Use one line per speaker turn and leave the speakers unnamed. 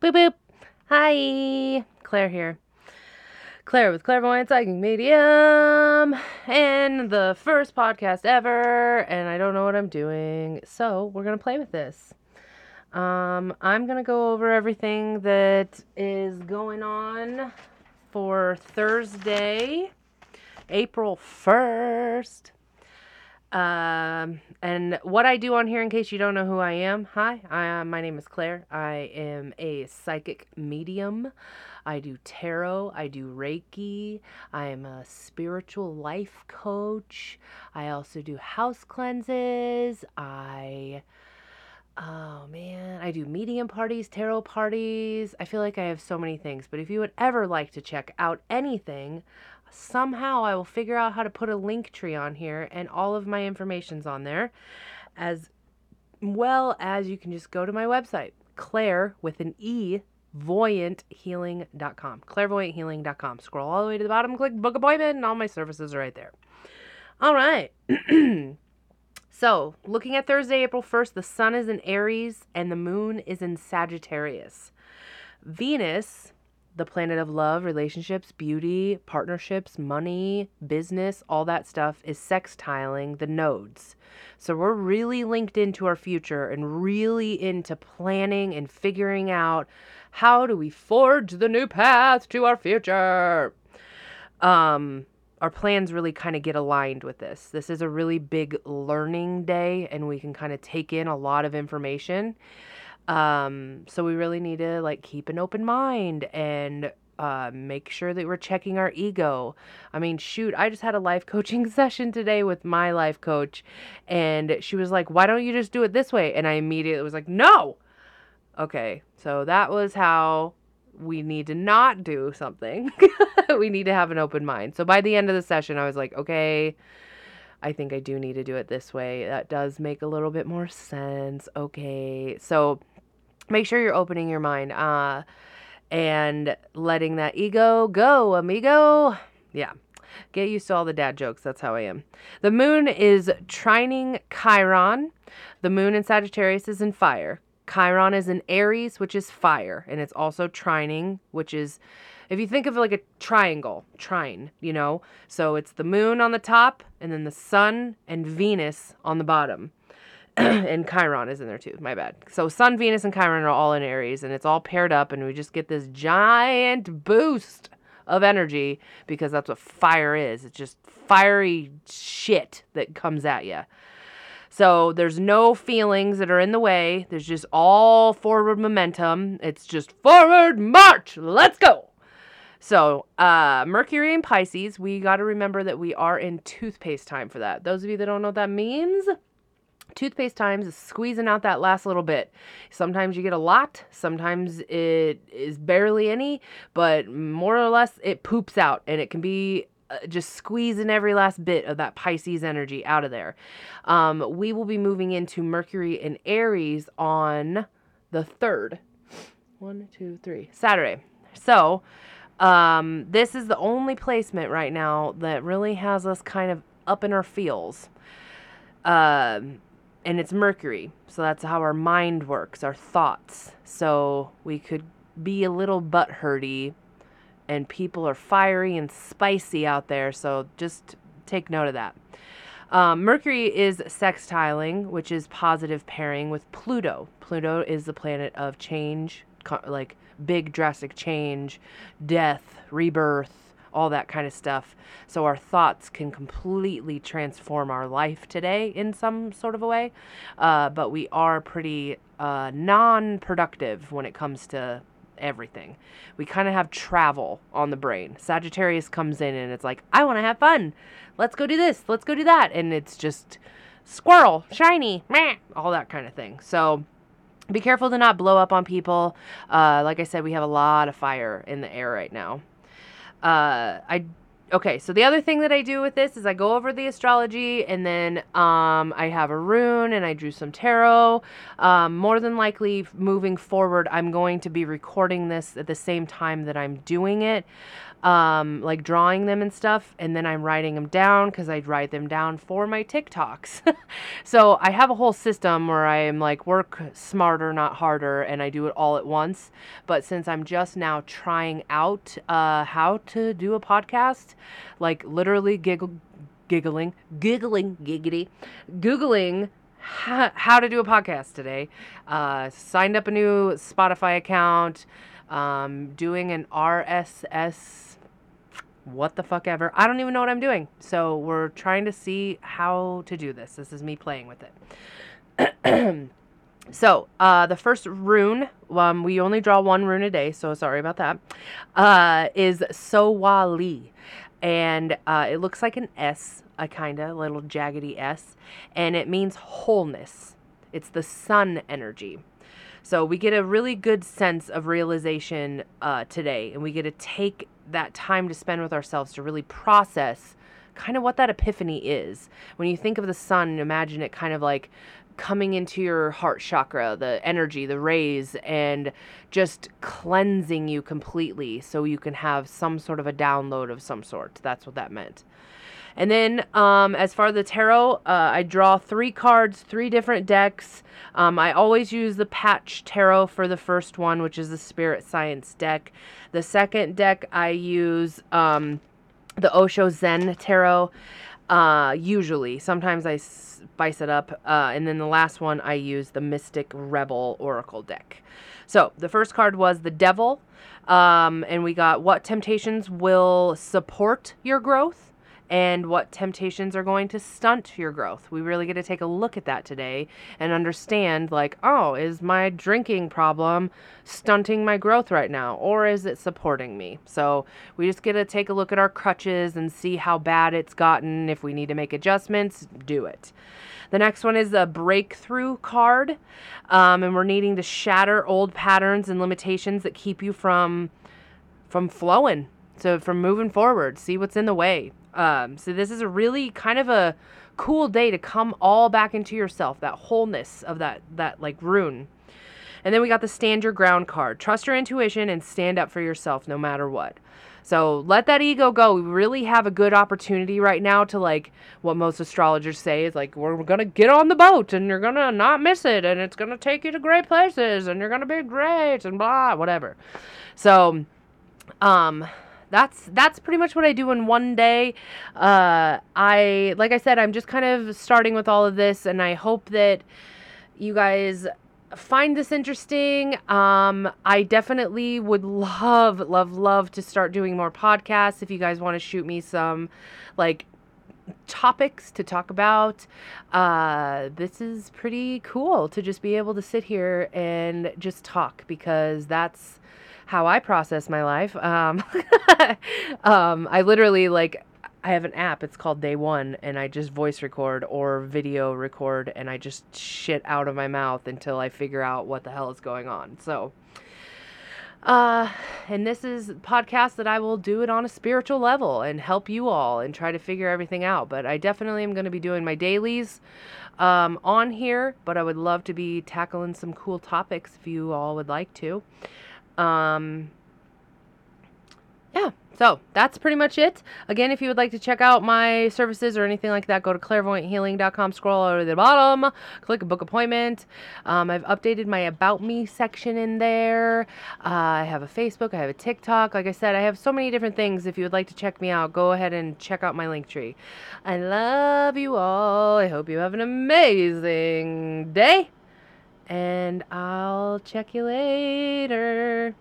Boop boop. Hi, Claire here. Claire with Clairvoyant Psychic Medium, and the first podcast ever, and I don't know what I'm doing, so we're gonna play with this. Um, I'm gonna go over everything that is going on for Thursday, April 1st. Um, and what I do on here, in case you don't know who I am, hi, I, uh, my name is Claire. I am a psychic medium. I do tarot, I do Reiki, I am a spiritual life coach. I also do house cleanses. I, oh man, I do medium parties, tarot parties. I feel like I have so many things, but if you would ever like to check out anything, somehow I will figure out how to put a link tree on here and all of my information's on there as well as you can just go to my website claire with an e voyanthealing.com clairvoyanthealing.com scroll all the way to the bottom click book appointment and all my services are right there. All right. So looking at thursday april 1st the sun is in aries and the moon is in sagittarius. Venus the planet of love, relationships, beauty, partnerships, money, business, all that stuff is sextiling the nodes. So we're really linked into our future and really into planning and figuring out how do we forge the new path to our future. Um our plans really kind of get aligned with this. This is a really big learning day and we can kind of take in a lot of information. Um, so we really need to like keep an open mind and uh, make sure that we're checking our ego. I mean, shoot, I just had a life coaching session today with my life coach, and she was like, Why don't you just do it this way? And I immediately was like, No. Okay, so that was how we need to not do something. we need to have an open mind. So by the end of the session, I was like, Okay. I think I do need to do it this way. That does make a little bit more sense. Okay. So make sure you're opening your mind uh, and letting that ego go, amigo. Yeah. Get used to all the dad jokes. That's how I am. The moon is trining Chiron. The moon in Sagittarius is in fire. Chiron is in Aries, which is fire, and it's also trining, which is if you think of like a triangle, trine, you know? So it's the moon on the top and then the sun and Venus on the bottom. and Chiron is in there too. My bad. So Sun, Venus, and Chiron are all in Aries, and it's all paired up, and we just get this giant boost of energy because that's what fire is. It's just fiery shit that comes at you. So there's no feelings that are in the way. There's just all forward momentum. It's just forward march. Let's go. So, uh, Mercury and Pisces, we got to remember that we are in toothpaste time for that. Those of you that don't know what that means, toothpaste times squeezing out that last little bit. Sometimes you get a lot, sometimes it is barely any, but more or less it poops out and it can be uh, just squeezing every last bit of that Pisces energy out of there. Um, we will be moving into Mercury and Aries on the 3rd. One, two, three. Saturday. So, um, this is the only placement right now that really has us kind of up in our feels. Um, and it's Mercury. So that's how our mind works, our thoughts. So we could be a little butt hurty and people are fiery and spicy out there. So just take note of that. Um, Mercury is sextiling, which is positive pairing with Pluto. Pluto is the planet of change, like big drastic change, death, rebirth, all that kind of stuff. So our thoughts can completely transform our life today in some sort of a way. Uh, but we are pretty uh, non productive when it comes to everything. We kind of have travel on the brain. Sagittarius comes in and it's like, I want to have fun. Let's go do this. Let's go do that. And it's just squirrel, shiny, meh, all that kind of thing. So be careful to not blow up on people. Uh, like I said, we have a lot of fire in the air right now. Uh, I okay, so the other thing that I do with this is I go over the astrology and then um, I have a rune and I drew some tarot. Um, more than likely, moving forward, I'm going to be recording this at the same time that I'm doing it um, like drawing them and stuff, and then I'm writing them down because I write them down for my TikToks. so I have a whole system where I am like work smarter, not harder, and I do it all at once. But since I'm just now trying out uh, how to do a podcast, like literally giggle, giggling, giggling, giggity, googling how to do a podcast today. Uh, signed up a new Spotify account. Um, doing an RSS what the fuck ever. I don't even know what I'm doing. So we're trying to see how to do this. This is me playing with it. so uh, the first rune, um, we only draw one rune a day, so sorry about that. Uh, is Sowali. And uh, it looks like an S, a kind of little jaggedy S, and it means wholeness. It's the sun energy. So we get a really good sense of realization uh, today, and we get to take that time to spend with ourselves to really process kind of what that epiphany is. When you think of the sun, imagine it kind of like coming into your heart chakra, the energy, the rays, and just cleansing you completely so you can have some sort of a download of some sort. That's what that meant. And then um, as far as the tarot, uh, I draw three cards, three different decks. Um, I always use the patch tarot for the first one, which is the spirit science deck. The second deck, I use um, the Osho Zen tarot. Uh, usually, sometimes I spice it up. Uh, and then the last one, I use the Mystic Rebel Oracle deck. So the first card was the Devil. Um, and we got what temptations will support your growth and what temptations are going to stunt your growth. We really get to take a look at that today and understand like, oh, is my drinking problem stunting my growth right now or is it supporting me? So, we just get to take a look at our crutches and see how bad it's gotten. If we need to make adjustments, do it. The next one is a breakthrough card, um, and we're needing to shatter old patterns and limitations that keep you from from flowing so from moving forward see what's in the way um, so this is a really kind of a cool day to come all back into yourself, that wholeness of that that like rune. And then we got the stand your ground card. Trust your intuition and stand up for yourself no matter what. So let that ego go. We really have a good opportunity right now to like what most astrologers say is like we're gonna get on the boat and you're gonna not miss it and it's gonna take you to great places and you're gonna be great and blah whatever. So um that's that's pretty much what I do in one day. Uh, I like I said, I'm just kind of starting with all of this, and I hope that you guys find this interesting. Um, I definitely would love, love, love to start doing more podcasts. If you guys want to shoot me some, like topics to talk about. Uh, this is pretty cool to just be able to sit here and just talk because that's how I process my life. Um, um, I literally like I have an app. It's called Day One, and I just voice record or video record, and I just shit out of my mouth until I figure out what the hell is going on. So, uh, and this is podcast that I will do it on a spiritual level and help you all and try to figure everything out. But I definitely am going to be doing my dailies um, on here. But I would love to be tackling some cool topics if you all would like to. Um, yeah, so that's pretty much it. Again, if you would like to check out my services or anything like that, go to clairvoyanthealing.com, scroll over to the bottom, click book appointment. Um, I've updated my About Me section in there. Uh, I have a Facebook, I have a TikTok. Like I said, I have so many different things. If you would like to check me out, go ahead and check out my link tree. I love you all. I hope you have an amazing day and I'll check you later.